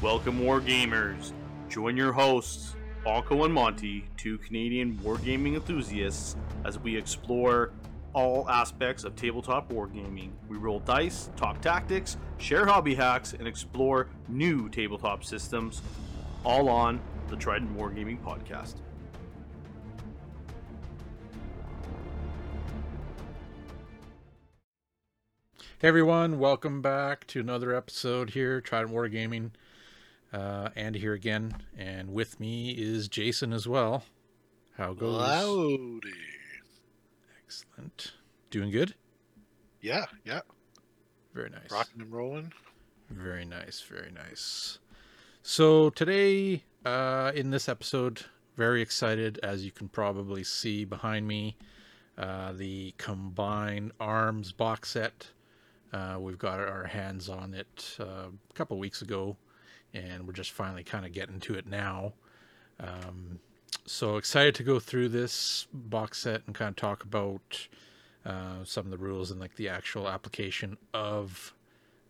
Welcome, Wargamers. Join your hosts, Balko and Monty, two Canadian wargaming enthusiasts, as we explore all aspects of tabletop wargaming. We roll dice, talk tactics, share hobby hacks, and explore new tabletop systems, all on the Trident Wargaming Podcast. Hey everyone, welcome back to another episode here, Trident Wargaming. Uh, Andy here again, and with me is Jason as well. How goes? Howdy. Excellent. Doing good? Yeah, yeah. Very nice. Rocking and rolling. Very nice, very nice. So today, uh, in this episode, very excited, as you can probably see behind me, uh, the combined arms box set. Uh, we've got our hands on it uh, a couple weeks ago, and we're just finally kind of getting to it now. Um, so excited to go through this box set and kind of talk about uh, some of the rules and like the actual application of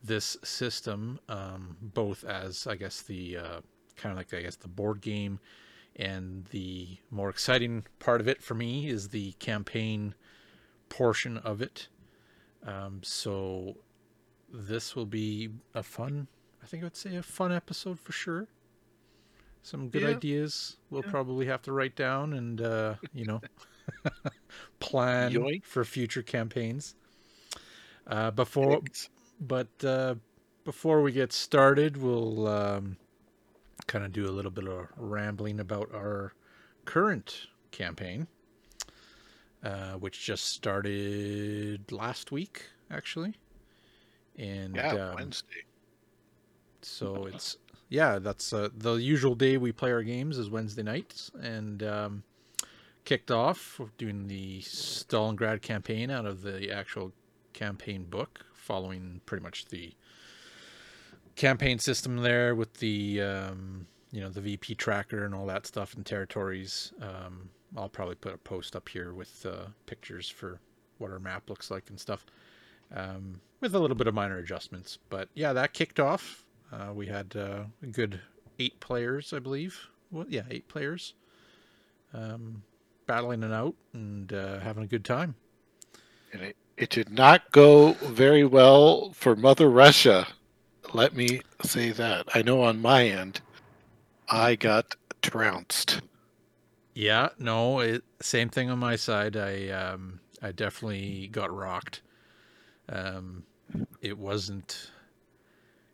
this system, um, both as I guess the uh, kind of like I guess the board game, and the more exciting part of it for me is the campaign portion of it. Um, so this will be a fun, think I would say a fun episode for sure. Some good Yeah. ideas we'll Yeah. probably have to write down and, uh, you know, plan Yoink. for future campaigns. Uh, before, Thanks. but uh, before we get started, we'll um, kind of do a little bit of rambling about our current campaign, uh, which just started last week, actually. And Yeah, um, Wednesday. So it's yeah, that's uh, the usual day we play our games is Wednesday nights, and um, kicked off doing the Stalingrad campaign out of the actual campaign book, following pretty much the campaign system there with the um, you know the VP tracker and all that stuff and territories. Um, I'll probably put a post up here with uh, pictures for what our map looks like and stuff, um, with a little bit of minor adjustments. But yeah, that kicked off. Uh, we had uh, a good eight players, I believe. Well, yeah, eight players, um, battling it out and uh, having a good time. And it, it did not go very well for Mother Russia. Let me say that. I know on my end, I got trounced. Yeah, no, it, same thing on my side. I um, I definitely got rocked. Um, it wasn't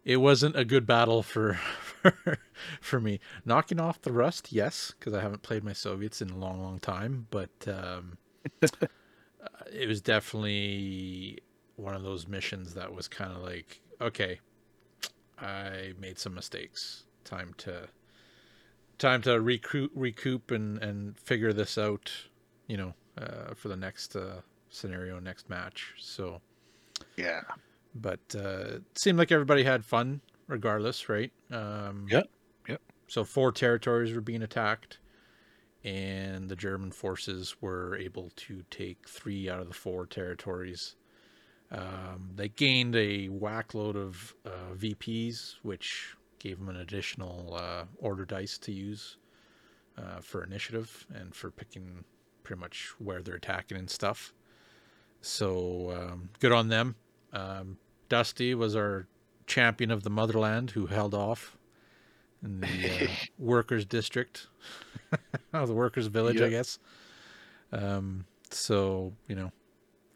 it wasn't a good battle for for, for me. Knocking off the rust, yes, because I haven't played my Soviets in a long, long time. But um, uh, it was definitely one of those missions that was kind of like, okay, I made some mistakes. Time to time to recoup, recoup and and figure this out. You know, uh, for the next uh, scenario, next match. So Yeah. But uh, it seemed like everybody had fun regardless, right? Um, Yep, yep. So four territories were being attacked, and the German forces were able to take three out of the four territories. Um, they gained a whackload of uh, VPs, which gave them an additional uh, order dice to use uh, for initiative and for picking pretty much where they're attacking and stuff. So um, good on them. Um, Dusty was our champion of the motherland who held off in the uh, workers district, oh, the workers village, I guess. Um, so you know,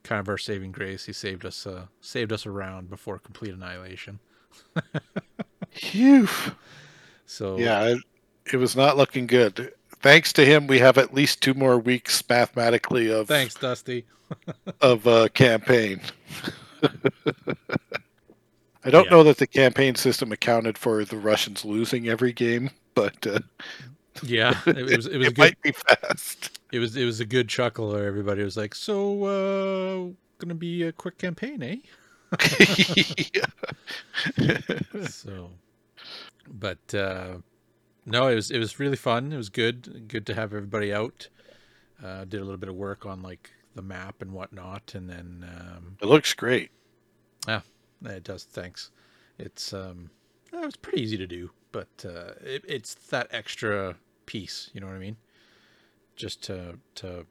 kind of our saving grace. He saved us, uh, saved us around before complete annihilation. Phew. So Yeah, it, it was not looking good. Thanks to him, we have at least two more weeks mathematically of thanks, Dusty. of uh, campaign. I don't Yeah. know that the campaign system accounted for the Russians losing every game, but uh, Yeah, it, was it was it good might be fast. it was it was a good chuckle. Where everybody was like, "So, uh, gonna be a quick campaign, eh?" so but uh no it was it was really fun it was good good to have everybody out uh did a little bit of work on like the map and whatnot and then um it looks great. Yeah, it does thanks it's um it was pretty easy to do but uh, it, it's that extra piece. You know what I mean? Just to to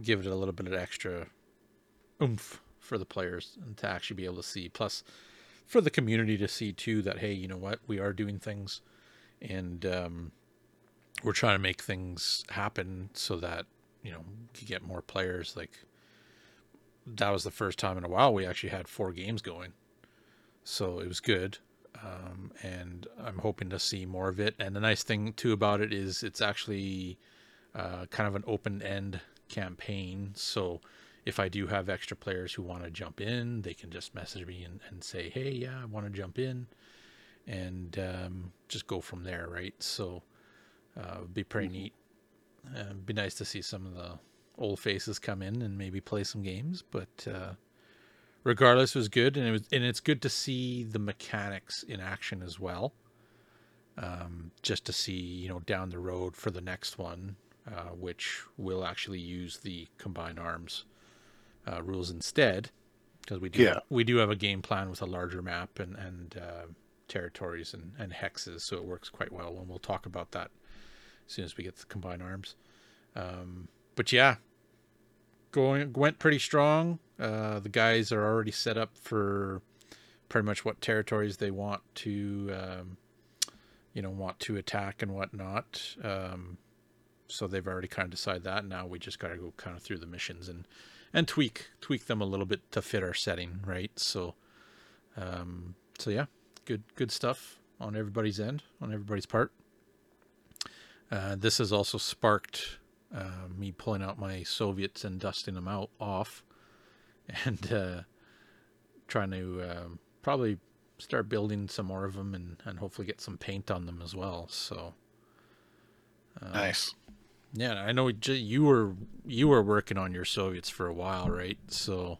give it a little bit of extra oomph for the players and to actually be able to see. Plus, for the community to see too that hey, you know what, we are doing things, and um, we're trying to make things happen so that you know you get more players. Like that was the first time in a while we actually had four games going, so it was good. Um, and I'm hoping to see more of it. And the nice thing too about it is it's actually uh, kind of an open end campaign. So if I do have extra players who want to jump in, they can just message me and, and say, hey, yeah, I want to jump in and um, just go from there, right? So uh, it'd be pretty neat. Uh, it'd be nice to see some of the old faces come in and maybe play some games, but uh, regardless, it was good, and it was and it's good to see the mechanics in action as well. Um, just to see, you know, down the road for the next one, uh, which will actually use the combined arms uh, rules instead, because we do Yeah. we do have a game plan with a larger map and and uh, territories and, and hexes, so it works quite well. And we'll talk about that as soon as we get the combined arms. Um, but yeah, going went pretty strong. Uh, the guys are already set up for pretty much what territories they want to, um, you know, want to attack and whatnot. Um, so they've already kind of decided that. Now we just got to go kind of through the missions and and tweak tweak them a little bit to fit our setting, right? So, um, so yeah, good good stuff on everybody's end, on everybody's part. Uh, this has also sparked uh, me pulling out my Soviets and dusting them out off, and uh, trying to um, probably start building some more of them and, and hopefully get some paint on them as well. So uh, Nice. yeah, I know you were you were working on your Soviets for a while, right? So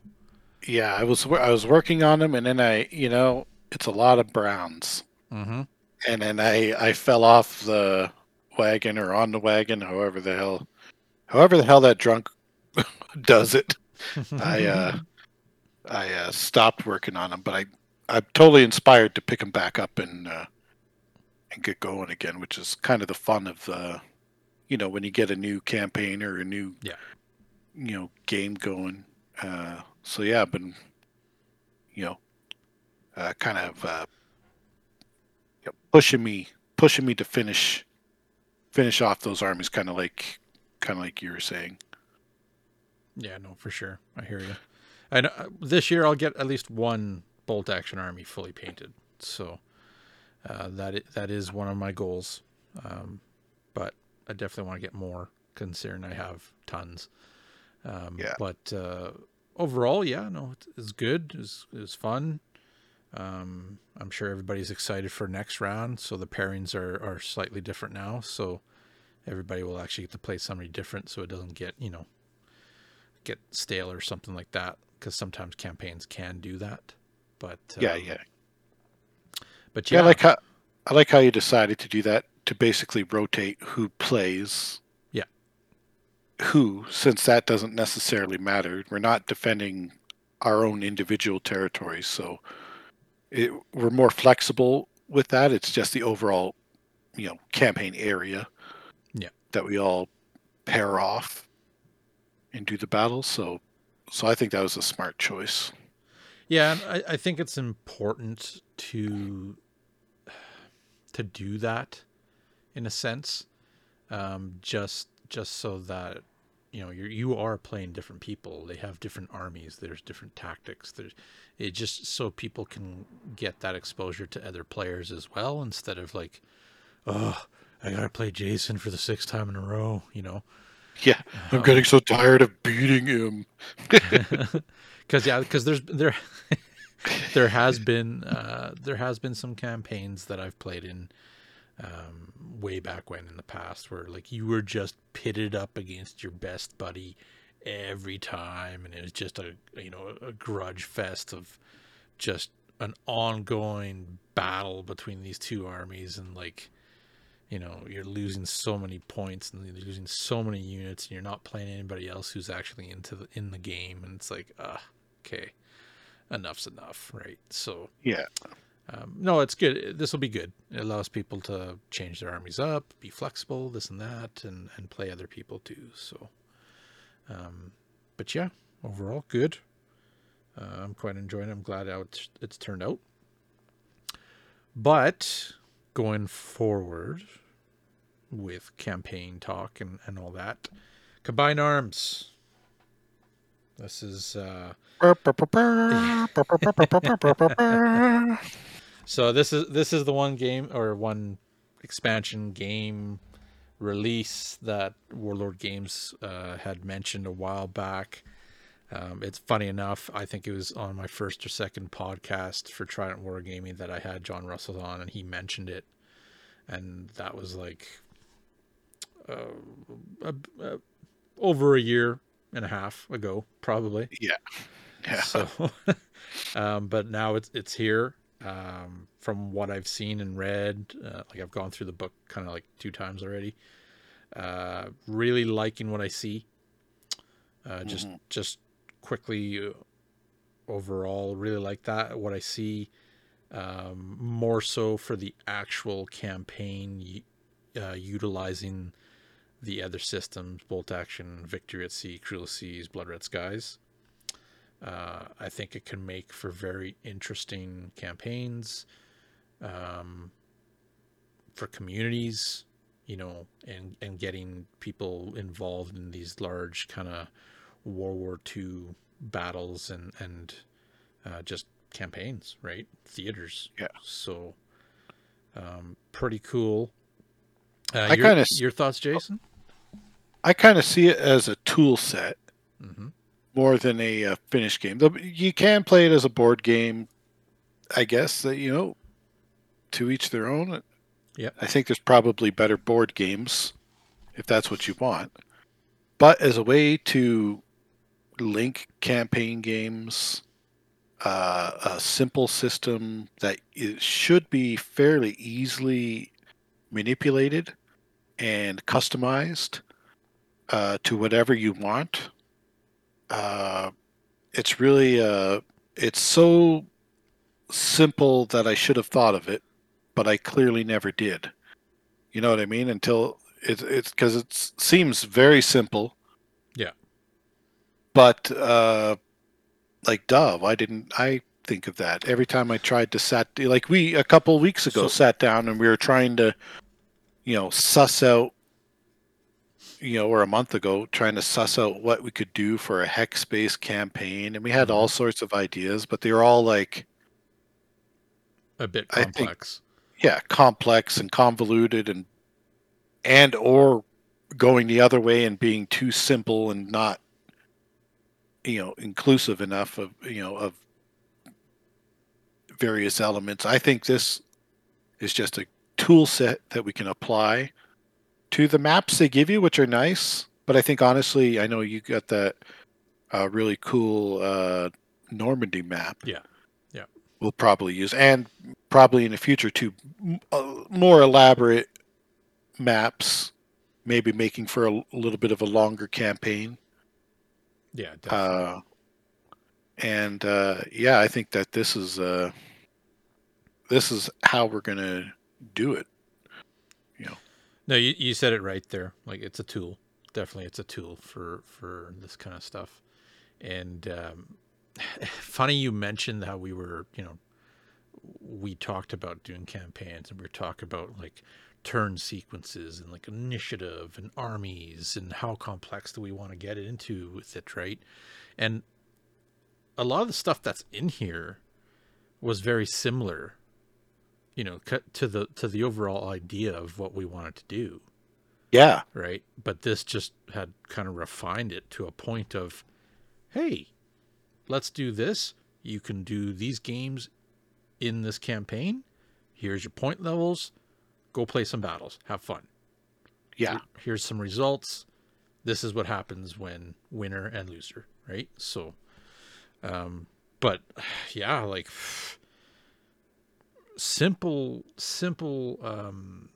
Yeah, I was I was working on them, and then I, you know, it's a lot of browns, mm-hmm. and then I I fell off the wagon or on the wagon, however the hell, however the hell that drunk does it. I uh I uh, stopped working on them, but I I'm totally inspired to pick them back up and uh, and get going again, which is kind of the fun of the, you know, when you get a new campaign or a new Yeah. you know game going. Uh, so yeah, I've been you know uh, kind of uh, you know, pushing me pushing me to finish finish off those armies, kind of like kind of like you were saying. Yeah, no, for sure. I hear you. I know, this year I'll get at least one bolt action army fully painted. So uh, that that is one of my goals. Um, but I definitely want to get more, considering I have tons. Um, Yeah. But uh, overall, yeah, no, it- it's good. It's it's fun. Um, I'm sure everybody's excited for next round. So the pairings are are slightly different now. So everybody will actually get to play somebody different, so it doesn't get you know get stale or something like that because sometimes campaigns can do that but Yeah, um, yeah. but Yeah, yeah I like how I like how you decided to do that to basically rotate who plays. Yeah. Who, since that doesn't necessarily matter. We're not defending our own individual territories, so it, we're more flexible with that. It's just the overall, you know, campaign area. Yeah. That we all pair off and do the battle. So, so I think that was a smart choice. yeah and I, I think it's important to to do that in a sense um just just so that you know you're you are playing different people. They have different armies. There's different tactics. There's it just so people can get that exposure to other players as well instead of like oh i gotta play jason for the sixth time in a row you know? Yeah, I'm Um, getting so tired of beating him. because yeah because there's there there has been uh there has been some campaigns that i've played in um way back when in the past where like you were just pitted up against your best buddy every time and it was just a you know a grudge fest of just an ongoing battle between these two armies and like you know you're losing so many points and you're losing so many units and you're not playing anybody else who's actually into the in the game and it's like uh okay enough's enough right so Yeah. Um, no, it's good. This will be good. It allows people to change their armies up, be flexible, this and that, and and play other people too. So, um, but yeah, overall good. Uh, I'm quite enjoying it. I'm glad how it's, it's turned out. But going forward with campaign talk and, and all that, combine arms. This is uh, so this is this is the one game or one expansion game release that Warlord Games uh, had mentioned a while back. Um, it's funny enough, I think it was on my first or second podcast for Trident Wargaming that I had John Russell on, and he mentioned it, and that was like uh, over a year and a half ago, probably. Yeah. Yeah. So, um, but now it's it's here. Um, from what I've seen and read, uh, like I've gone through the book kind of like two times already. Uh, really liking what I see. Uh, just Mhm. just quickly uh, overall, really like that. What I see, um, more so for the actual campaign, uh, utilizing the other systems, bolt action, victory at sea, cruel seas, blood red skies. Uh, I think it can make for very interesting campaigns um, for communities, you know, and and getting people involved in these large kind of World War II battles and and uh, just campaigns, right? Theaters. Yeah. So, um, pretty cool. Uh, I your- kinda your thoughts, Jason? I kind of see it as a tool set hmm more than a uh, finished game. Though You can play it as a board game, I guess. That you know, to each their own. Yeah, I think there's probably better board games if that's what you want. But as a way to link campaign games, uh, a simple system that is, should be fairly easily manipulated and customized uh, to whatever you want. Uh, it's really uh, it's so simple that I should have thought of it, but I clearly never did. You know what I mean? Until it's it's because it seems very simple. Yeah. But uh, like, duh, I didn't I think of that? Every time I tried to sat like we a couple weeks ago So- sat down and we were trying to, you know, suss out you know, or a month ago, trying to suss out what we could do for a hex based campaign, and we had mm-hmm. all sorts of ideas, but they were all like, A bit I think- complex. yeah, complex and convoluted, and and or going the other way and being too simple and not, you know, inclusive enough of you know of various elements. I think this is just a tool set that we can apply to the maps they give you, which are nice. But I think honestly, I know you got that uh, really cool uh, Normandy map. Yeah. Yeah. We'll probably use, and probably in the future too, uh, more elaborate maps, maybe making for a little bit of a longer campaign. Yeah, definitely. Uh, and uh, yeah, I think that this is uh, this is how we're gonna do it. No, you, you said it right there. Like it's a tool. Definitely, it's a tool for for this kind of stuff. And um, funny you mentioned how we were, you know, we talked about doing campaigns and we were talking about like turn sequences and like initiative and armies and how complex do we want to get into with it, right? And a lot of the stuff that's in here was very similar you know cut to the to the overall idea of what we wanted to do. Yeah, right? But this just had kind of refined it to a point of hey let's do this. You can do these games in this campaign. Here's your point levels. Go play some battles. Have fun. Yeah, Here- here's some results. This is what happens when winner and loser right? So um but yeah like simple simple um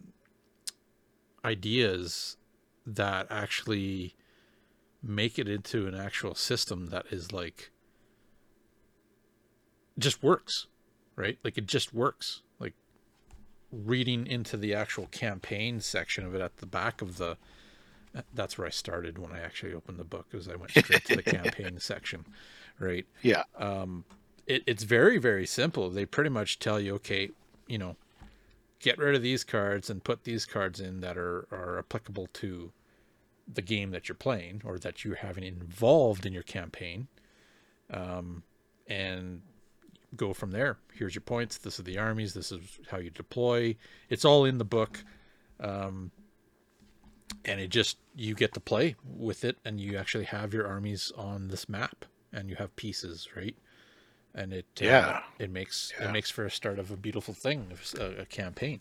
ideas that actually make it into an actual system that is like just works right? Like it just works. Like reading into the actual campaign section of it at the back of the that's where I started when I actually opened the book because I went straight to the campaign section, right? Yeah. Um, it, it's very very simple. They pretty much tell you, okay, you know, get rid of these cards and put these cards in that are are applicable to the game that you're playing or that you're having involved in your campaign, um, and go from there. Here's your points. This is the armies. This is how you deploy. It's all in the book. Um, and it just you get to play with it and you actually have your armies on this map and you have pieces right and it uh, Yeah. it makes Yeah. it makes for a start of a beautiful thing a, a campaign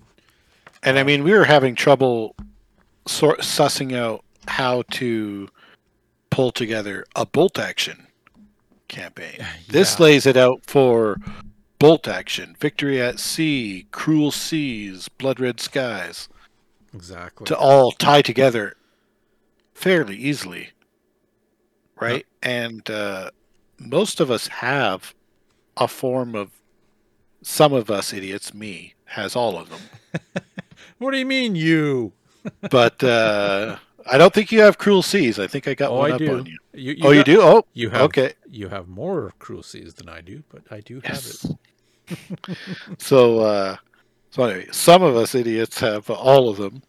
And I mean, we were having trouble sort sussing out how to pull together a bolt action campaign. This lays it out for bolt action, victory at sea, cruel seas, blood red skies exactly to all tie together fairly easily. Right? And uh, most of us have a form of some of us idiots, me, has all of them. what do you mean you but uh, I don't think you have cruel seas. I think I got oh one i up do on you. you, oh, you do? Oh, you have okay. you have more cruel seas than i do but i do have it so, uh, so anyway, some of us idiots have all of them,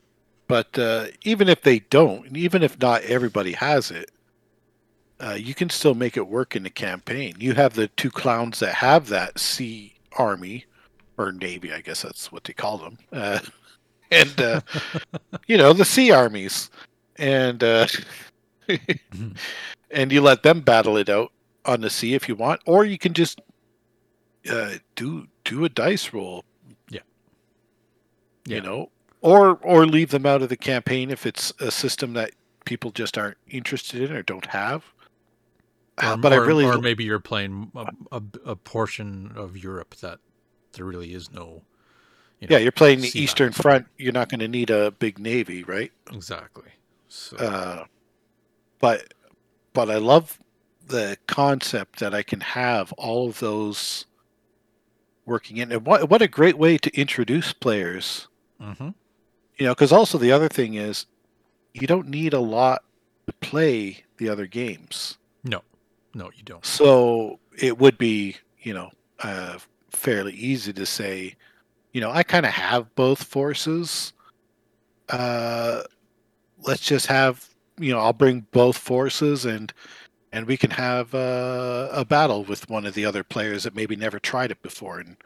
but uh, even if they don't, and even if not everybody has it, uh, you can still make it work in the campaign. You have the two clowns that have that sea army or navy, I guess that's what they call them, uh, and uh, you know the sea armies, and uh, and you let them battle it out on the sea if you want, or you can just uh, do do a dice roll. Yeah. You know, or or leave them out of the campaign if it's a system that people just aren't interested in or don't have. Uh, or, but or, I really or maybe you're playing a, a, a portion of europe that there really is no you yeah, you're playing the Eastern. Front. You're not going to need a big navy, right? exactly so Uh, but but I love the concept that I can have all of those working in, and what what a great way to introduce players. hmm You know, because also the other thing is, you don't need a lot to play the other games. no no you don't So it would be, you know, uh, fairly easy to say, you know, I kind of have both forces. Uh, let's just have, you know, I'll bring both forces and and we can have uh, a battle with one of the other players that maybe never tried it before. And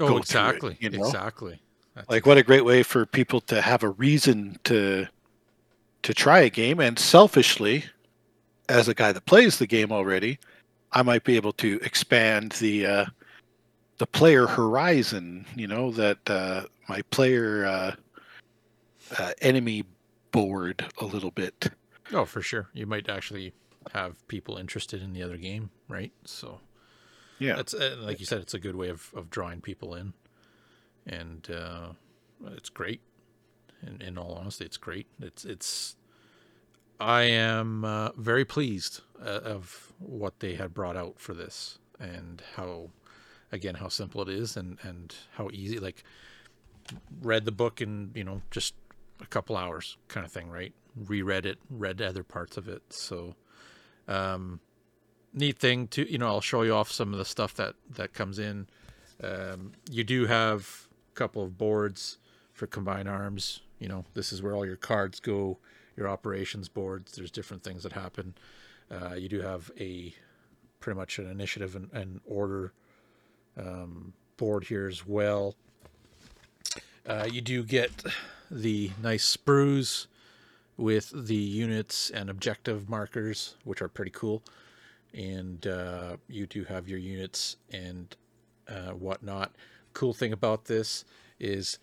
oh through it, exactly you know? exactly That's like, what a great way for people to have a reason to to try a game. And selfishly, as a guy that plays the game already, I might be able to expand the uh, the player horizon. You know that uh, my player uh, uh, enemy board a little bit. Oh, for sure. You might actually have people interested in the other game, right? So Yeah, that's uh, like you said, it's a good way of, of drawing people in, and uh, it's great. In, in all honesty, it's great. It's it's. I am uh, very pleased uh, of what they had brought out for this, and how, again, how simple it is, and and how easy. Like, read the book in you know just a couple hours, kind of thing, right? Reread it, read other parts of it. So, um, neat thing to you know, I'll show you off some of the stuff that that comes in. Um, you do have a couple of boards for combined arms. You know, this is where all your cards go, your operations boards. There's different things that happen. Uh, you do have a pretty much an initiative and, and order um, board here as well. Uh, you do get the nice sprues with the units and objective markers, which are pretty cool. And uh, you do have your units and uh, whatnot. Cool thing about this is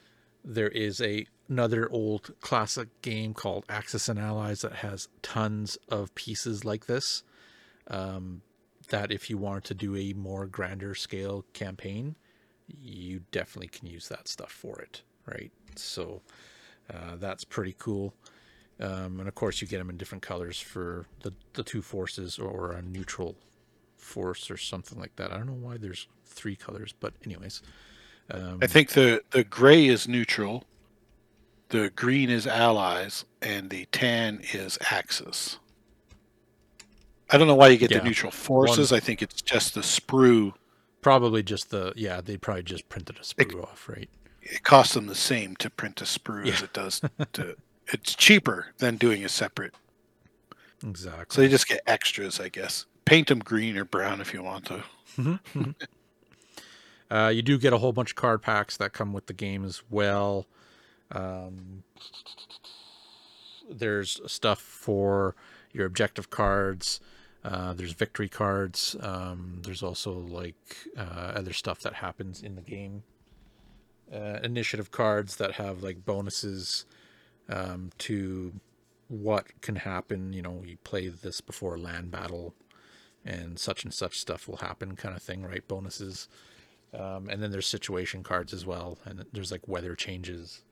there is a another old classic game called Axis and Allies that has tons of pieces like this. Um, that if you want to do a more grander scale campaign, you definitely can use that stuff for it, right? So uh, that's pretty cool. Um, and of course, you get them in different colors for the, the two forces or a neutral force or something like that. I don't know why there's three colors, but anyways. Um, I think the the gray is neutral, the green is allies, and the tan is axis. I don't know why you get Yeah. the neutral forces. I think it's just the sprue. probably just the yeah, they probably just printed a sprue off, right? It costs them the same to print a sprue as it does to. It's cheaper than doing a separate, Exactly. so you just get extras, I guess. Paint them green or brown if you want to. Uh, you do get a whole bunch of card packs that come with the game as well. Um, there's stuff for your objective cards. Uh, there's victory cards. Um, there's also like uh, other stuff that happens in the game. Uh, initiative cards that have like bonuses um, to what can happen. You know, you play this before land battle, and such and such stuff will happen, kind of thing, right? Bonuses. Um, and then there's situation cards as well, and there's like weather changes.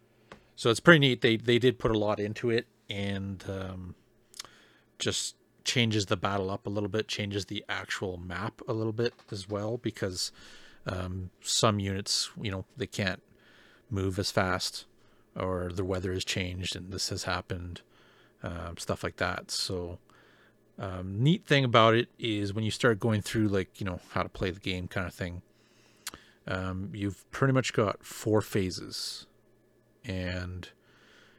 So it's pretty neat. They they did put a lot into it, and um, just changes the battle up a little bit, changes the actual map a little bit as well, because um, some units, you know, they can't move as fast, or the weather has changed and this has happened, um, stuff like that. So um, neat thing about it is when you start going through like you know how to play the game kind of thing um, you've pretty much got four phases. And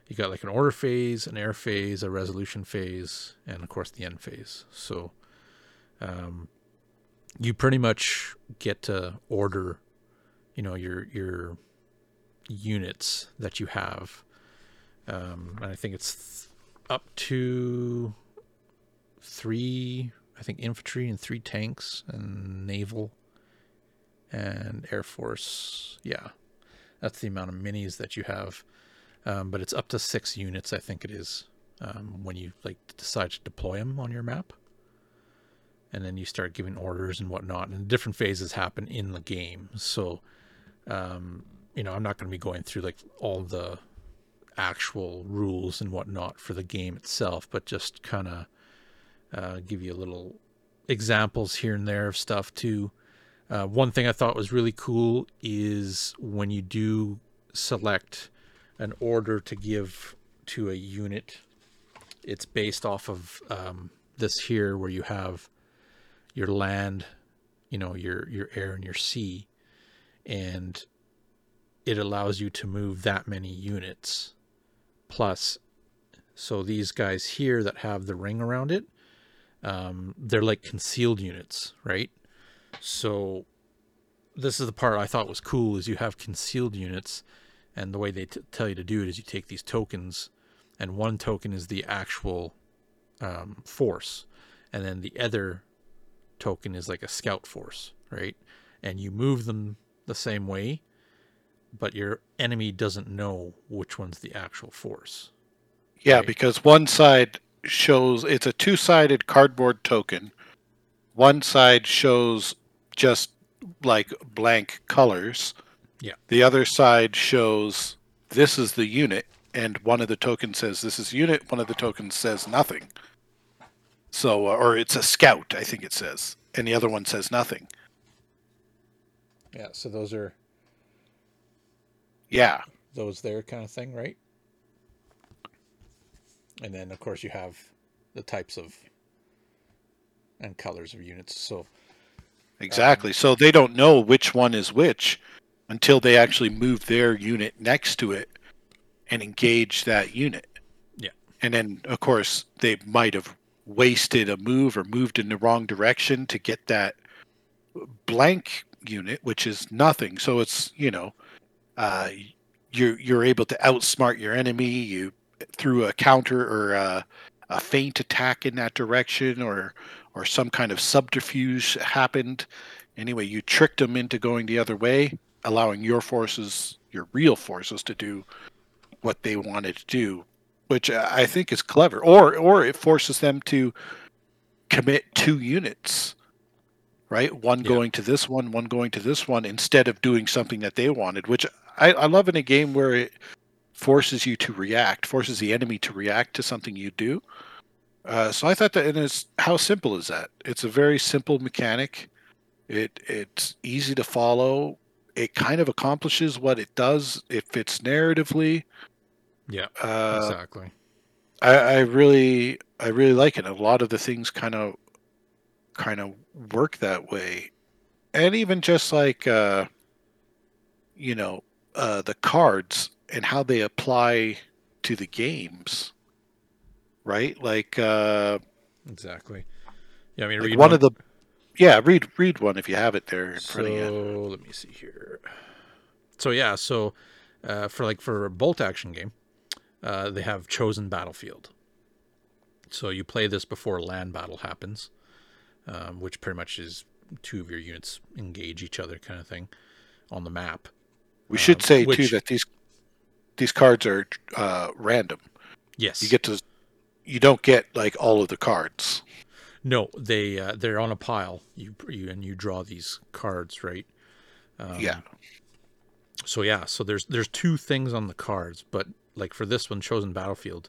you got like an order phase an air phase a resolution phase and of course the end phase. So um, you pretty much get to order you know your your units that you have. Um, and i think it's up to three i think infantry and three tanks and naval and Air Force. Yeah, that's the amount of minis that you have. Um, but it's up to six units, I think it is, um, when you like decide to deploy them on your map. And then you start giving orders and whatnot, and different phases happen in the game. So, um, you know, I'm not going to be going through like all the actual rules and whatnot for the game itself, but just kind of uh, give you a little examples here and there of stuff too. Uh, one thing I thought was really cool is when you do select an order to give to a unit, it's based off of um, this here, where you have your land, you know, your your air and your sea, and it allows you to move that many units. Plus, so these guys here that have the ring around it, um, they're like concealed units, right? So this is the part I thought was cool is you have concealed units and the way they t- tell you to do it is you take these tokens and one token is the actual um, force and then the other token is like a scout force right and you move them the same way but your enemy doesn't know which one's the actual force Yeah, Right. because one side shows it's a two sided cardboard token. One side shows just like blank colors. Yeah. The other side shows this is the unit, and one of the tokens says this is unit, one of the tokens says nothing. So, uh, or it's a scout, I think it says, and the other one says nothing. yeah so those are Yeah. those there kind of thing, right? And then of course you have the types of and colors of units. So Exactly. so they don't know which one is which until they actually move their unit next to it and engage that unit. Yeah. And then, of course, they might have wasted a move or moved in the wrong direction to get that blank unit, which is nothing. So it's you know, uh, you're you're able to outsmart your enemy. You threw a counter or a, a feint attack in that direction, or or some kind of subterfuge happened. Anyway, you tricked them into going the other way, allowing your forces, your real forces, to do what they wanted to do, which I think is clever. Or or it forces them to commit two units, right? One Yeah. going to this one, one going to this one, instead of doing something that they wanted. Which I, I love in a game where it forces you to react, forces the enemy to react to something you do. Uh, so I thought that, and it's how simple is that? It's a very simple mechanic. It it's easy to follow. It kind of accomplishes what it does. It fits narratively. Yeah, Uh, exactly. I, I really I really like it. A lot of the things kind of kind of work that way. And even just like uh you know, uh the cards and how they apply to the games. Right? Like uh Exactly. Yeah, I mean, like read one of the yeah, read read one if you have it there So front of you. let me see here. So yeah, so uh, for like for a bolt action game, uh, they have chosen battlefield. So you play this before land battle happens, um, which pretty much is two of your units engage each other kind of thing on the map. We should uh, say too that these these cards are uh random. Yes. You get to you don't get like all of the cards. no, they uh, they're on a pile. You you and you draw these cards, right? Um, yeah. so yeah so there's there's two things on the cards but like for this one chosen battlefield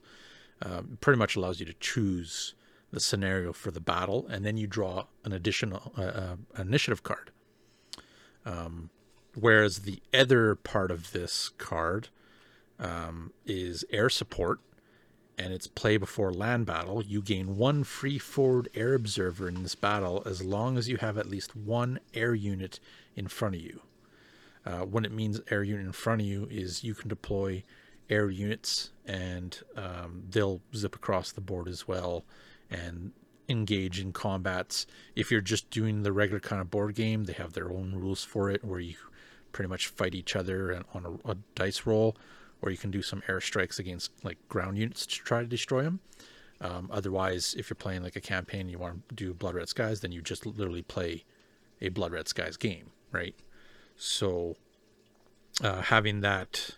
uh, pretty much allows you to choose the scenario for the battle and then you draw an additional uh, uh, initiative card um, whereas the other part of this card um, is air support and it's play before land battle you gain one free forward air observer in this battle as long as you have at least one air unit in front of you uh, when it means air unit in front of you is you can deploy air units and um, they'll zip across the board as well and engage in combats. If you're just doing the regular kind of board game, they have their own rules for it where you pretty much fight each other on a, a dice roll, or you can do some airstrikes against like ground units to try to destroy them. Um, otherwise, if you're playing like a campaign, you want to do Blood Red Skies, then you just literally play a Blood Red Skies game, right? So uh, having that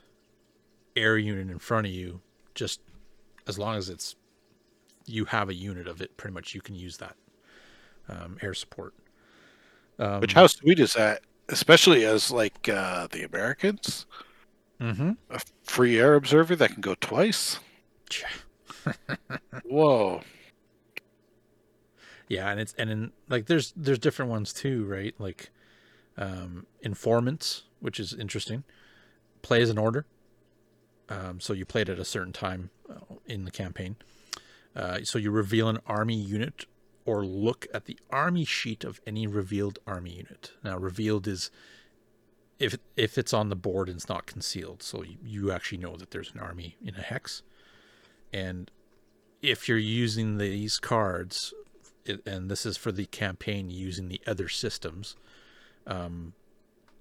air unit in front of you, just as long as it's you have a unit of it, pretty much you can use that um, air support. Um, Which how sweet is that? Especially as like uh the Americans, hmm a free air observer that can go twice. Whoa. Yeah, and it's and in like there's there's different ones too, right? Like um, informants, which is interesting. Play as an order. Um, so you played at a certain time uh, in the campaign. Uh, so you reveal an army unit or look at the army sheet of any revealed army unit. Now, revealed is if if it's on the board and it's not concealed, so you, you actually know that there's an army in a hex. And if you're using these cards, it, and this is for the campaign using the other systems, um,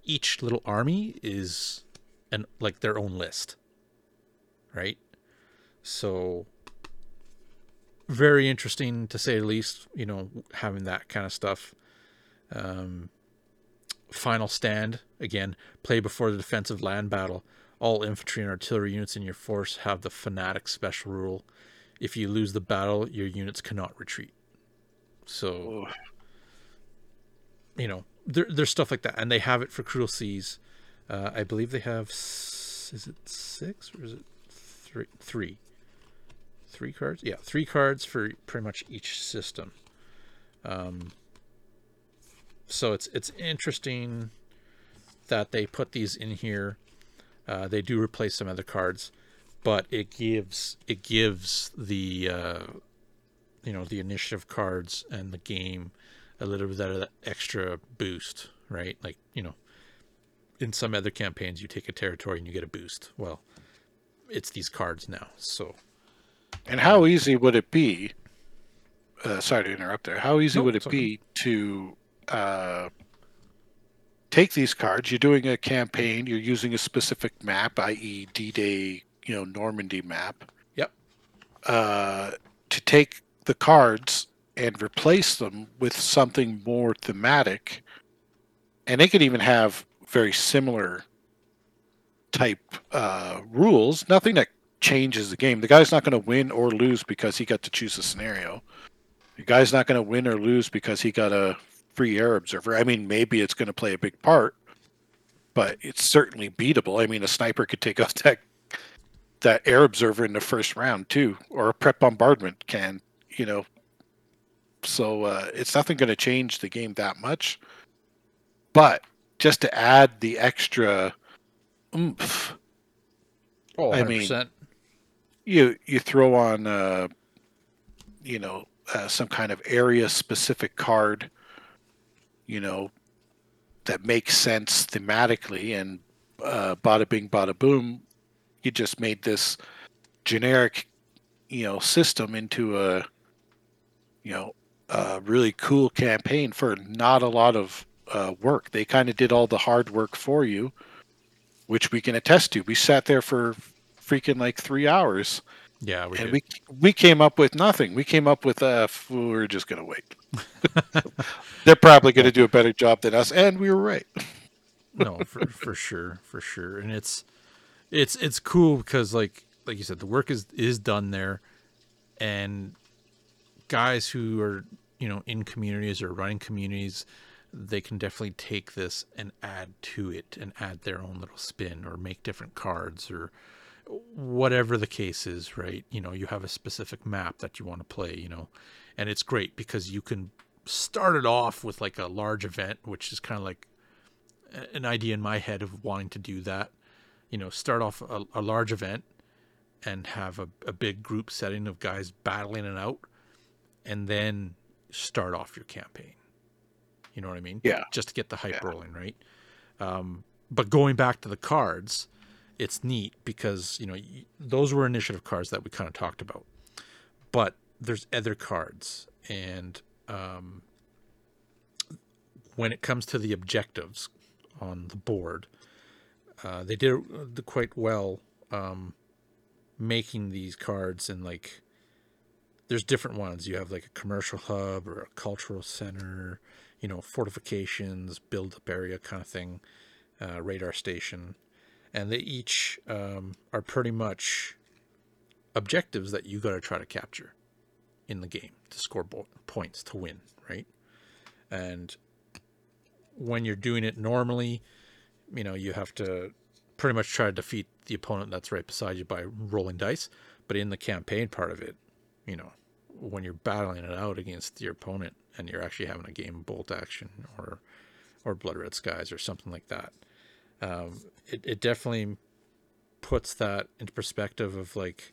each little army is an like their own list, right? So very interesting to say the least. You know, having that kind of stuff. Um, final stand again. Play before the defensive land battle. All infantry and artillery units in your force have the fanatic special rule. If you lose the battle, your units cannot retreat. So Oh, you know, there, there's stuff like that, and they have it for Cruel Seas. Uh, I believe they have. Is it six or is it three? Three. Three cards. Yeah, three cards for pretty much each system. Um. So it's it's interesting that they put these in here. Uh, they do replace some other cards, but it gives it gives the uh, you know the initiative cards and the game a little bit of that extra boost, right? Like, you know, in some other campaigns, you take a territory and you get a boost. Well, it's these cards now. So, And how easy would it be? Uh, sorry to interrupt there. How easy No, would it okay. be to uh, take these cards? You're doing a campaign. You're using a specific map, i.e., D-Day, you know, Normandy map. Yep. Uh, to take the cards and replace them with something more thematic, and they could even have very similar type uh, rules. Nothing that changes the game. The guy's not going to win or lose because he got to choose a scenario. The guy's not going to win or lose because he got a free air observer. I mean, maybe it's going to play a big part, but it's certainly beatable. I mean, a sniper could take out that that air observer in the first round too, or a prep bombardment can. you know, so uh, it's nothing going to change the game that much. But just to add the extra oomph, Oh, I 100%. mean- you you throw on, uh, you know, uh, some kind of area specific card, you know, that makes sense thematically, and uh, bada bing, bada boom, you just made this generic, you know, system into a, you know, a really cool campaign for not a lot of uh, work. They kind of did all the hard work for you, which we can attest to. We sat there for freaking like three hours, yeah, we and did. we we came up with nothing. We came up with uh, we're just gonna wait. They're probably gonna do a better job than us, and we were right. no for, for sure for sure and it's it's it's cool because like like you said the work is is done there and guys who are you know in communities or running communities they can definitely take this and add to it and add their own little spin or make different cards or whatever the case is right you know you have a specific map that you want to play you know and it's great because you can start it off with like a large event which is kind of like an idea in my head of wanting to do that. You know, start off a, a large event and have a, a big group setting of guys battling it out, and then start off your campaign. You know what I mean? Yeah. Just to get the hype Yeah. rolling, right? Um, but going back to the cards, it's neat because you know those were initiative cards that we kind of talked about, but there's other cards, and um, when it comes to the objectives on the board, uh, they did uh, quite well um, making these cards and like there's different ones. You have like a commercial hub or a cultural center, you know, fortifications, build up area kind of thing, uh, radar station, and they each um, are pretty much objectives that you got to try to capture in the game to score bo- points to win, right? And when you're doing it normally, you know, you have to pretty much try to defeat the opponent that's right beside you by rolling dice. But in the campaign part of it, you know, when you're battling it out against your opponent and you're actually having a game of bolt action or or blood red skies or something like that, um, it, it definitely puts that into perspective of like,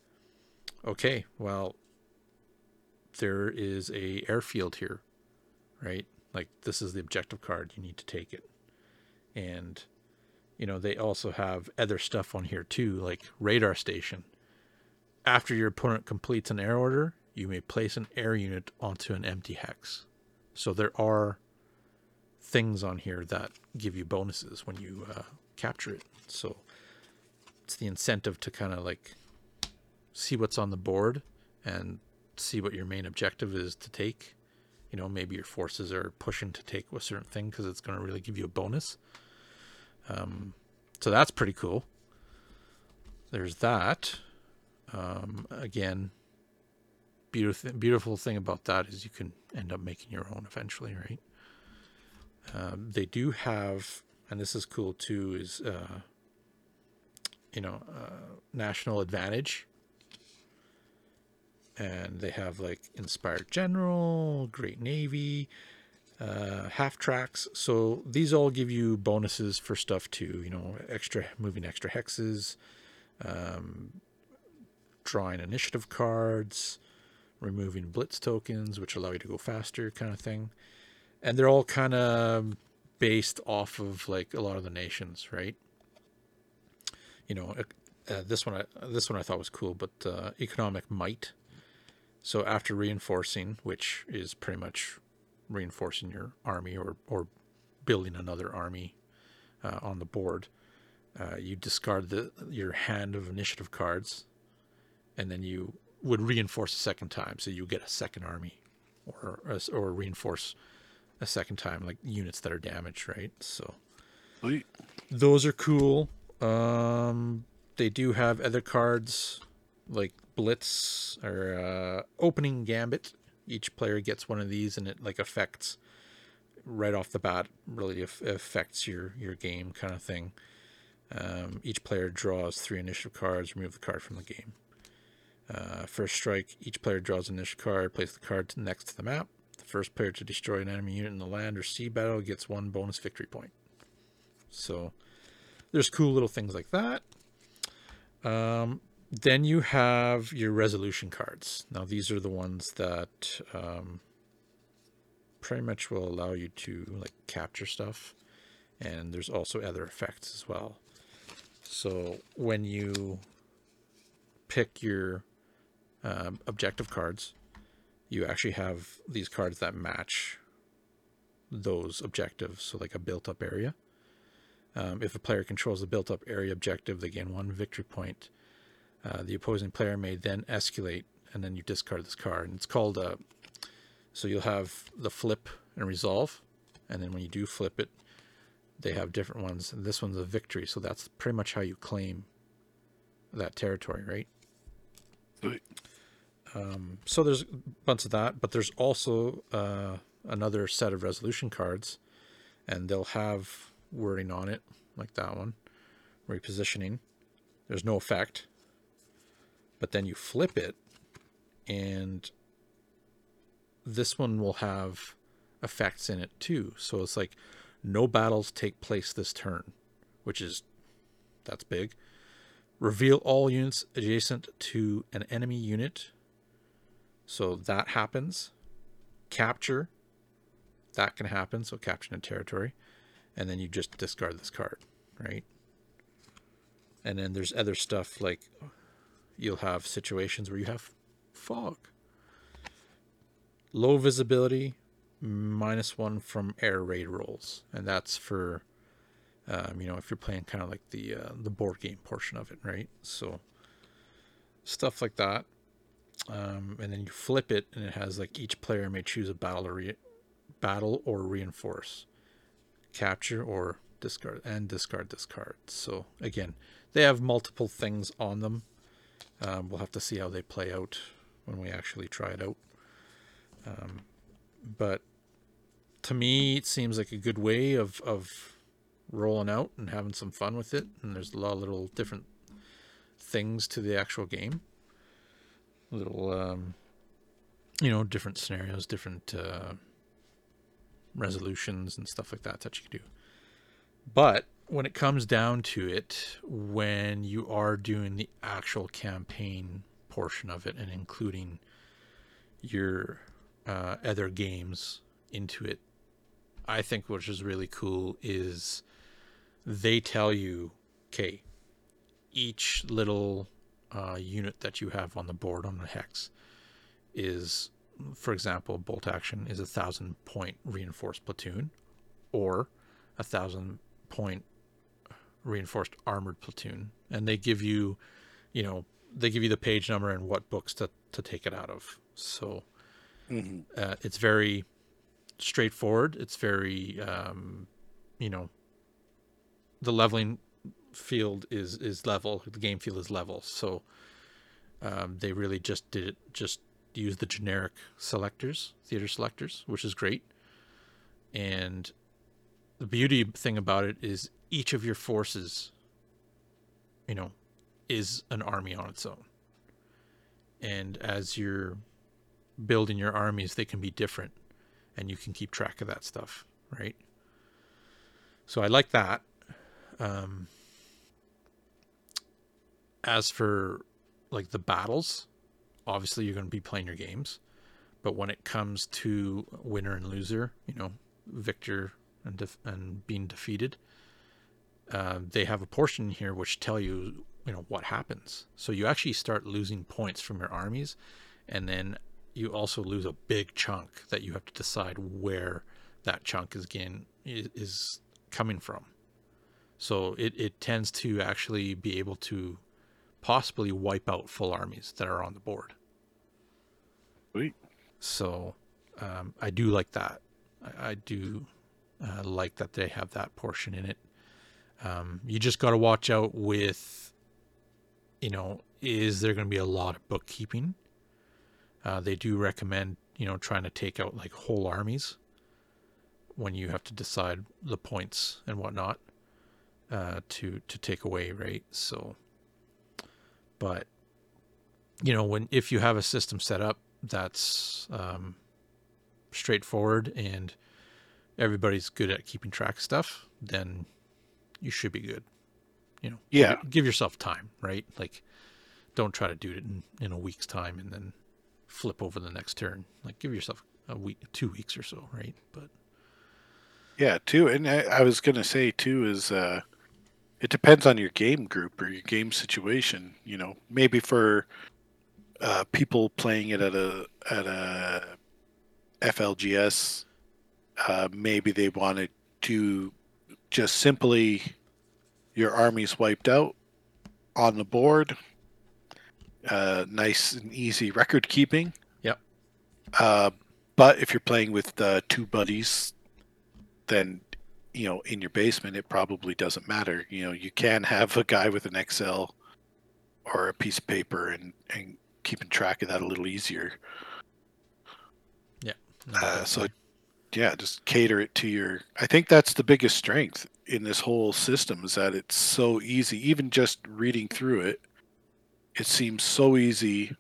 okay, well, there is a airfield here, right? Like this is the objective card. You need to take it, and you know they also have other stuff on here too, like radar station. After your opponent completes an air order, you may place an air unit onto an empty hex. So there are things on here that give you bonuses when you uh, capture it. So it's the incentive to kind of like see what's on the board and see what your main objective is to take. You know, maybe your forces are pushing to take a certain thing because it's going to really give you a bonus. Um, so that's pretty cool. There's that. Um, again, beautiful beautiful thing about that is you can end up making your own eventually, right? Um, they do have, and this is cool too, is uh, you know uh, national advantage, and they have like inspired general, great navy, uh, half tracks. So these all give you bonuses for stuff too. You know, extra moving extra hexes, um, drawing initiative cards, removing blitz tokens, which allow you to go faster, kind of thing. And they're all kind of based off of like a lot of the nations, right? You know, uh, this one I this one I thought was cool, but uh, economic might. So after reinforcing, which is pretty much reinforcing your army or or building another army uh, on the board, uh, you discard the your hand of initiative cards, and then you would reinforce a second time, so you get a second army, or or reinforce a second time, like units that are damaged, right? So Sweet. those are cool. Um, they do have other cards like Blitz or uh, Opening Gambit. Each player gets one of these, and it like affects right off the bat. Really aff- affects your your game, kind of thing. Um, each player draws three initiative cards. Remove the card from the game. Uh, first strike, each player draws an initial card, place the card next to the map. The first player to destroy an enemy unit in the land or sea battle gets one bonus victory point. So there's cool little things like that. Um, then you have your resolution cards. Now these are the ones that um, pretty much will allow you to like capture stuff, and there's also other effects as well. So when you pick your um, objective cards, you actually have these cards that match those objectives. So like a built-up area. Um, if a player controls the built-up area objective, they gain one victory point. Uh, the opposing player may then escalate, and then you discard this card. And it's called a. So you'll have the flip and resolve, and then when you do flip it, they have different ones. And this one's a victory, so that's pretty much how you claim that territory, right? Sweet. Um, so there's a bunch of that, but there's also uh, another set of resolution cards, and they'll have wording on it, like that one, repositioning. There's no effect, but then you flip it, and this one will have effects in it too. So it's like no battles take place this turn, which is that's big. Reveal all units adjacent to an enemy unit. So that happens. Capture. That can happen. So capture a territory. And then you just discard this card, right? And then there's other stuff like you'll have situations where you have fog. Low visibility, minus one from air raid rolls. And that's for um, you know, if you're playing kind of like the uh, the board game portion of it, right? So stuff like that, um, and then you flip it, and it has like each player may choose a battle or re- battle or reinforce, capture or discard, and discard this card. So again, they have multiple things on them. Um, we'll have to see how they play out when we actually try it out. Um, but to me, it seems like a good way of of rolling out and having some fun with it. And there's a lot of little different things to the actual game. Little, um, you know, different scenarios, different uh, resolutions and stuff like that that you can do. But when it comes down to it, when you are doing the actual campaign portion of it and including your uh, other games into it, I think which is really cool is they tell you, okay, each little uh, unit that you have on the board on the hex is, for example, bolt action is a thousand point reinforced platoon, or a thousand point reinforced armored platoon, and they give you, you know, they give you the page number and what books to to take it out of. So hmm uh, it's very straightforward. It's very, um, you know, the leveling field is is level. The game field is level. So um, they really just did it. Just use the generic selectors, theater selectors, which is great. And the beauty thing about it is each of your forces, you know, is an army on its own. And as you're building your armies, they can be different, and you can keep track of that stuff, right? So I like that. Um, as for like the battles, obviously you're going to be playing your games, but when it comes to winner and loser, you know, victor and def- and being defeated, uh, they have a portion here which tell you, you know, what happens. So you actually start losing points from your armies, and then you also lose a big chunk that you have to decide where that chunk is again is coming from. So it, it tends to actually be able to possibly wipe out full armies that are on the board. Sweet. So um, I do like that. I, I do uh, like that they have that portion in it. Um, you just got to watch out with, you know, is there going to be a lot of bookkeeping? Uh, they do recommend, you know, trying to take out like whole armies when you have to decide the points and whatnot uh, to to take away, right? So, but you know when if you have a system set up that's um, straightforward and everybody's good at keeping track of stuff, then you should be good. You know, Yeah. give, yourself time, right? Like, don't try to do it in, in a week's time and then flip over the next turn. Like, give yourself a week, two weeks or so, right? But Yeah, too. And I, I was gonna say too is uh it depends on your game group or your game situation. You know, maybe for uh, people playing it at a at a FLGS, uh, maybe they wanted to just simply your army's wiped out on the board. Uh, nice and easy record keeping. Yep. Uh, but if you're playing with uh, two buddies, then you know in your basement it probably doesn't matter. You know you can have a guy with an Excel or a piece of paper and and keeping track of that a little easier. yeah Uh, so, yeah, just cater it to your. I think that's the biggest strength in this whole system is that it's so easy. Even just reading through it, it seems so easy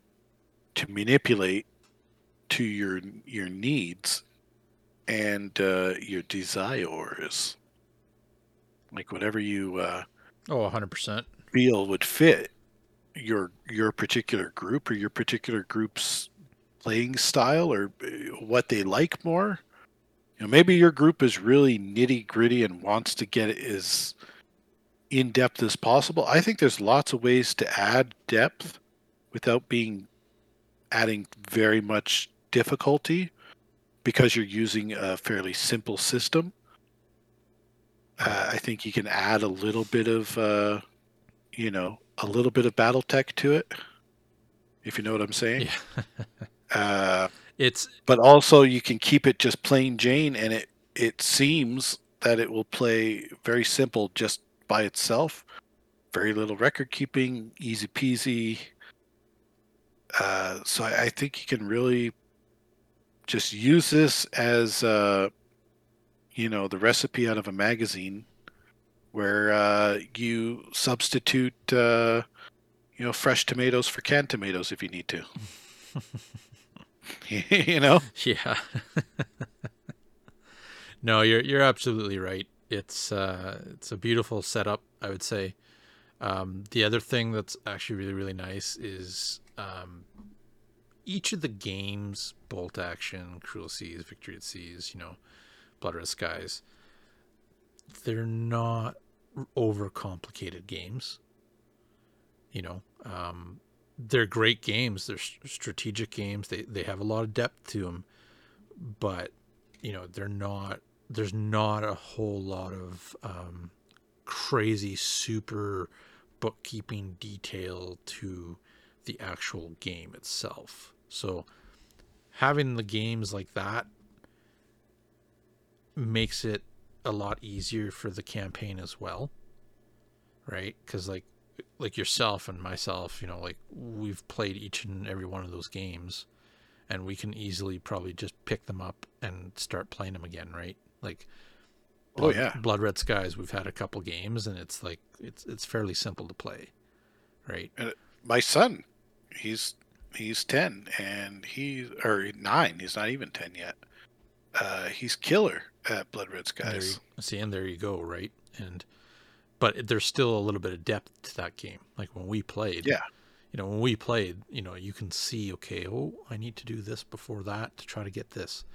to manipulate to your your needs and uh, your desires. Like whatever you uh, oh, 100%. feel would fit your your particular group or your particular group's playing style or uh, what they like more. You know, maybe your group is really nitty gritty and wants to get it as in depth as possible. I think there's lots of ways to add depth without being adding very much difficulty because you're using a fairly simple system. Uh, I think you can add a little bit of, uh, you know, a little bit of battle tech to it, if you know what I'm saying. Yeah. Uh, it's but also you can keep it just plain Jane, and it it seems that it will play very simple just by itself. Very little record keeping, easy peasy. Uh, so I, I think you can really just use this as uh, you know the recipe out of a magazine, where uh, you substitute uh, you know fresh tomatoes for canned tomatoes if you need to. you know. Yeah. no, you're you're absolutely right. It's uh it's a beautiful setup, I would say. Um, the other thing that's actually really really nice is um, each of the games, Bolt Action, Cruel Seas, Victory at Seas, you know, Blood Red Skies, they're not overcomplicated games. You know, um, they're great games. They're strategic games. They they have a lot of depth to them, but you know they're not. There's not a whole lot of um, crazy super bookkeeping detail to the actual game itself. So having the games like that makes it a lot easier for the campaign as well right? Because like like yourself and myself you know like we've played each and every one of those games and we can easily probably just pick them up and start playing them again right? Like Oh, yeah. blood red skies we've had a couple games and it's like it's it's fairly simple to play right? And my son he's he's 10 and he or 9 he's not even 10 yet uh he's killer at blood red There skies you, see, and there you go, right? And but there's still a little bit of depth to that game. Like when we played, Yeah. You know, when we played, you know, you can see, okay, oh, I need to do this before that to try to get this.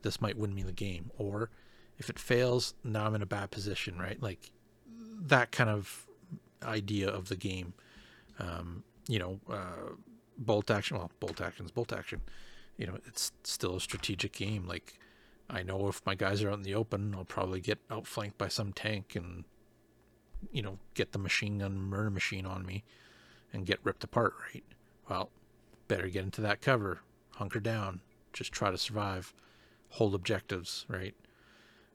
This might win me the game, or if it fails, now I'm in a bad position, right? Like that kind of idea of the game. Um, you know, uh, bolt action. Well, bolt action's bolt action. You know, it's still a strategic game. Like I know if my guys are out in the open, I'll probably get outflanked by some tank and, you know, get the machine gun murder machine on me and get ripped apart, right? Well, better get into that cover, hunker down, just try to survive, hold objectives, right?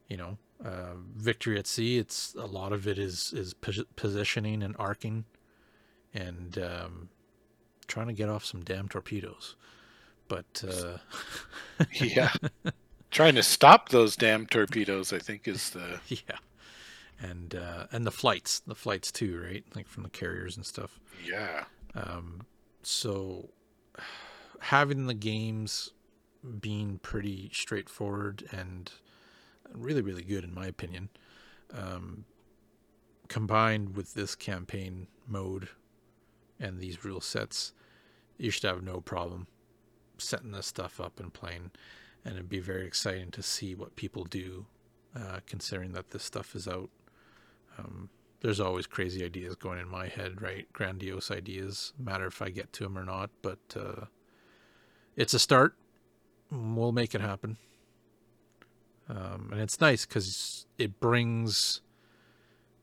You know, uh, victory at sea. It's a lot of it is is positioning and arcing, and um, trying to get off some damn torpedoes. But uh, yeah trying to stop those damn torpedoes i think is the yeah, and uh, and the flights, the flights too, right? Like from the carriers and stuff. yeah Um, so having the games being pretty straightforward and really really good in my opinion um, combined with this campaign mode and these rule sets you should have no problem setting this stuff up and playing and it'd be very exciting to see what people do uh, considering that this stuff is out. Um, there's always crazy ideas going in my head right? Grandiose ideas matter if i get to them or not but uh, it's a start. We'll make it happen. Um, and it's nice because it brings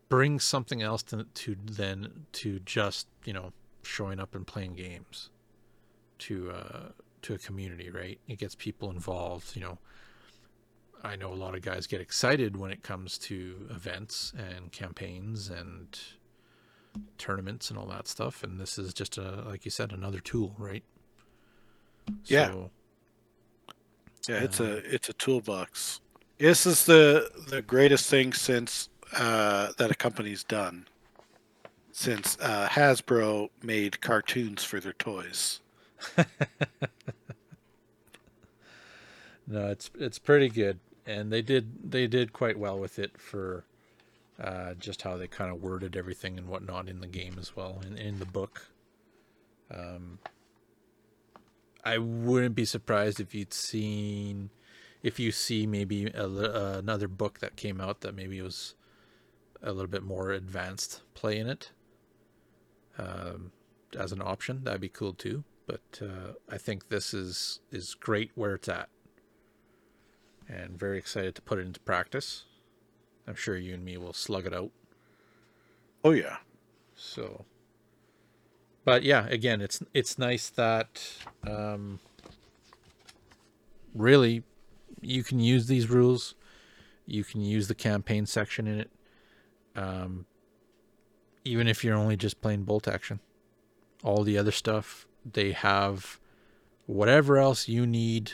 brings something else to, to then to just you know showing up and playing games to uh, to a community, right? It gets people involved. You know, I know a lot of guys get excited when it comes to events and campaigns and tournaments and all that stuff, and this is just a like you said another tool, right? Yeah. So, Yeah, it's Uh, a it's a toolbox. This is the the greatest thing since uh, that a company's done since uh, Hasbro made cartoons for their toys. no, it's it's pretty good, and they did they did quite well with it for uh, just how they kind of worded everything and whatnot in the game as well, and in the book. Um, I wouldn't be surprised if you'd seen, if you see maybe a, uh, another book that came out that maybe was a little bit more advanced play in it um, as an option. That'd be cool too. But uh, I think this is is great where it's at, and very excited to put it into practice. I'm sure you and me will slug it out. Oh yeah, So, but yeah, again, it's it's nice that um, really you can use these rules. You can use the campaign section in it, um, even if you're only just playing bolt action. All the other stuff they have, whatever else you need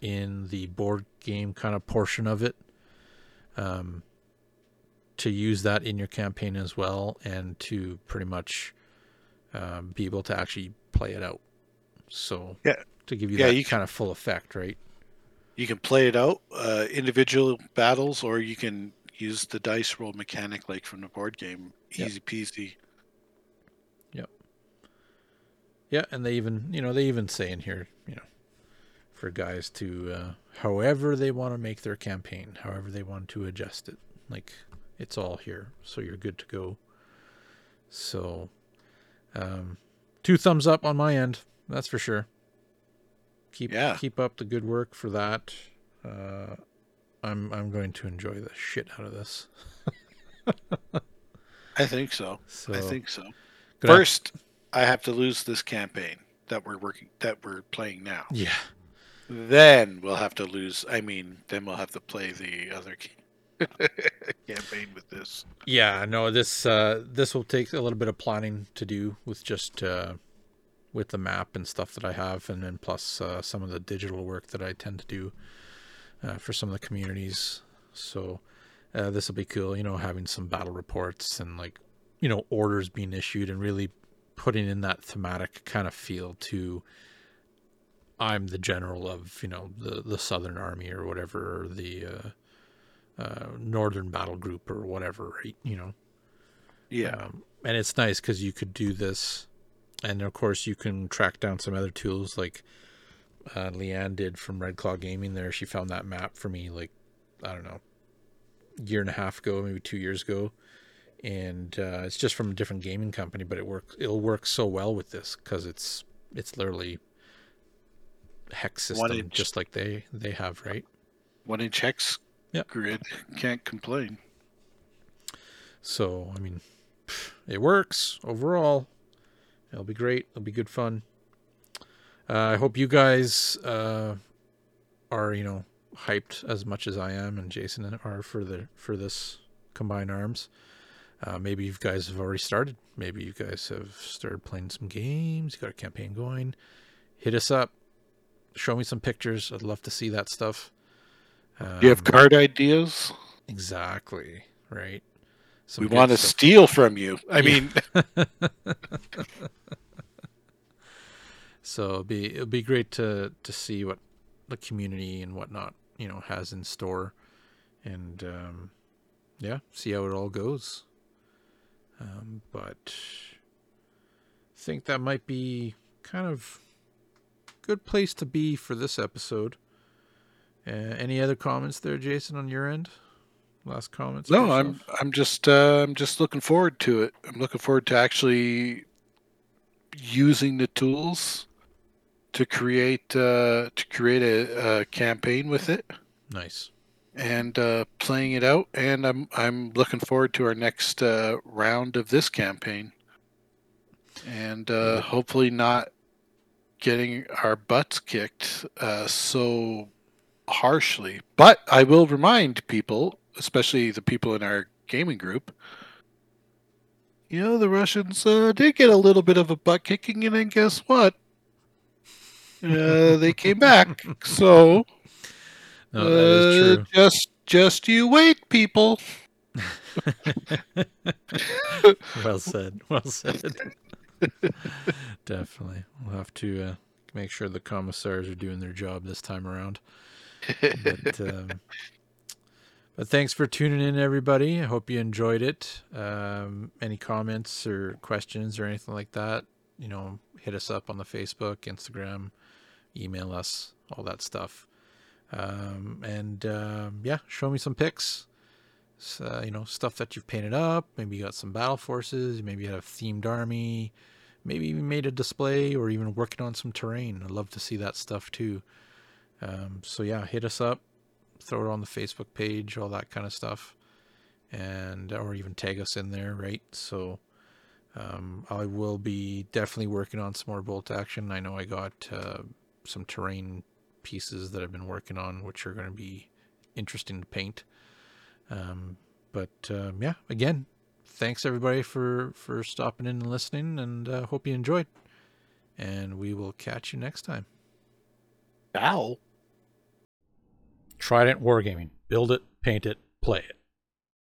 in the board game kind of portion of it. Um, to use that in your campaign as well and to pretty much um, be able to actually play it out. So Yeah. to give you Yeah, that you can- kind of full effect, right? you can play it out uh, individual battles, or you can use the dice roll mechanic like from the board game. Yep. Easy peasy. Yeah, and they even you know they even say in here you know for guys to uh, however they want to make their campaign, however they want to adjust it, like it's all here, so you're good to go. So, um, two thumbs up on my end, that's for sure. Keep Yeah. keep up the good work for that. Uh, I'm I'm going to enjoy the shit out of this. I think so. So I think so. First, I have to lose this campaign that we're working that we're playing now. yeah. Then we'll have to lose. I mean, then we'll have to play the other campaign with this. Yeah, no, this uh this will take a little bit of planning to do with just uh with the map and stuff that I have and then plus uh some of the digital work that I tend to do uh for some of the communities. So uh this will be cool, you know, having some battle reports and like you know, orders being issued and really putting in that thematic kind of feel to I'm the general of, you know, the the Southern Army or whatever, or the uh uh, Northern Battle Group or whatever, right? You know, Yeah. um, and it's nice because you could do this, and of course you can track down some other tools like uh, Leanne did from Red Claw Gaming. There, she found that map for me like I don't know, year and a half ago, maybe two years ago, and uh, it's just from a different gaming company, but it works. It'll work so well with this because it's it's literally hex system just like they they have, right? One inch hex Yep. grid. Can't complain. So, I mean, it works overall. It'll be great. It'll be good fun. Uh, I hope you guys uh, are, you know, hyped as much as I am and Jason are for the for this combined arms. Uh, maybe you guys have already started. Maybe you guys have started playing some games. You got a campaign going. Hit us up. Show me some pictures. I'd love to see that stuff. Um, Do you have card ideas? exactly right. Some we want to steal from you. I Yeah. mean, So it'll be it'll be great to to see what the community and whatnot you know has in store, and um, yeah, see how it all goes. Um, but I think that might be kind of good place to be for this episode. Uh, any other comments there, Jason, on your end? Last comments? No, I'm? I'm just uh, I'm just looking forward to it. I'm looking forward to actually using the tools to create uh, to create a, a campaign with it nice. And uh, playing it out. And I'm I'm looking forward to our next uh, round of this campaign, and uh, hopefully not getting our butts kicked uh, so harshly. But I will remind people, especially the people in our gaming group. You know, the Russians uh, did get a little bit of a butt kicking, and then guess what? Uh, they came back. So No, that is uh, true. Just, just you wait, people. well said. Well said. Definitely. We'll have to uh, make sure the commissars are doing their job this time around. But, um, but thanks for tuning in, everybody. I hope you enjoyed it. Um, any comments or questions or anything like that, you know, hit us up on the Facebook, Instagram, email us, all that stuff. Um, and um, yeah, show me some pics. S- uh, you know, stuff that you've painted up. Maybe you got some battle forces. Maybe you have a themed army. Maybe even made a display or even working on some terrain. I'd love to see that stuff too. Um, so yeah, hit us up, throw it on the Facebook page, all that kind of stuff, and or even tag us in there, right? So um, I will be definitely working on some more bolt action. I know I got uh, some terrain pieces that I've been working on, which are going to be interesting to paint. Um, but um, yeah, again, thanks everybody for for stopping in and listening, and uh, hope you enjoyed. And we will catch you next time. Ow. Trident Wargaming. Build it, paint it, play it.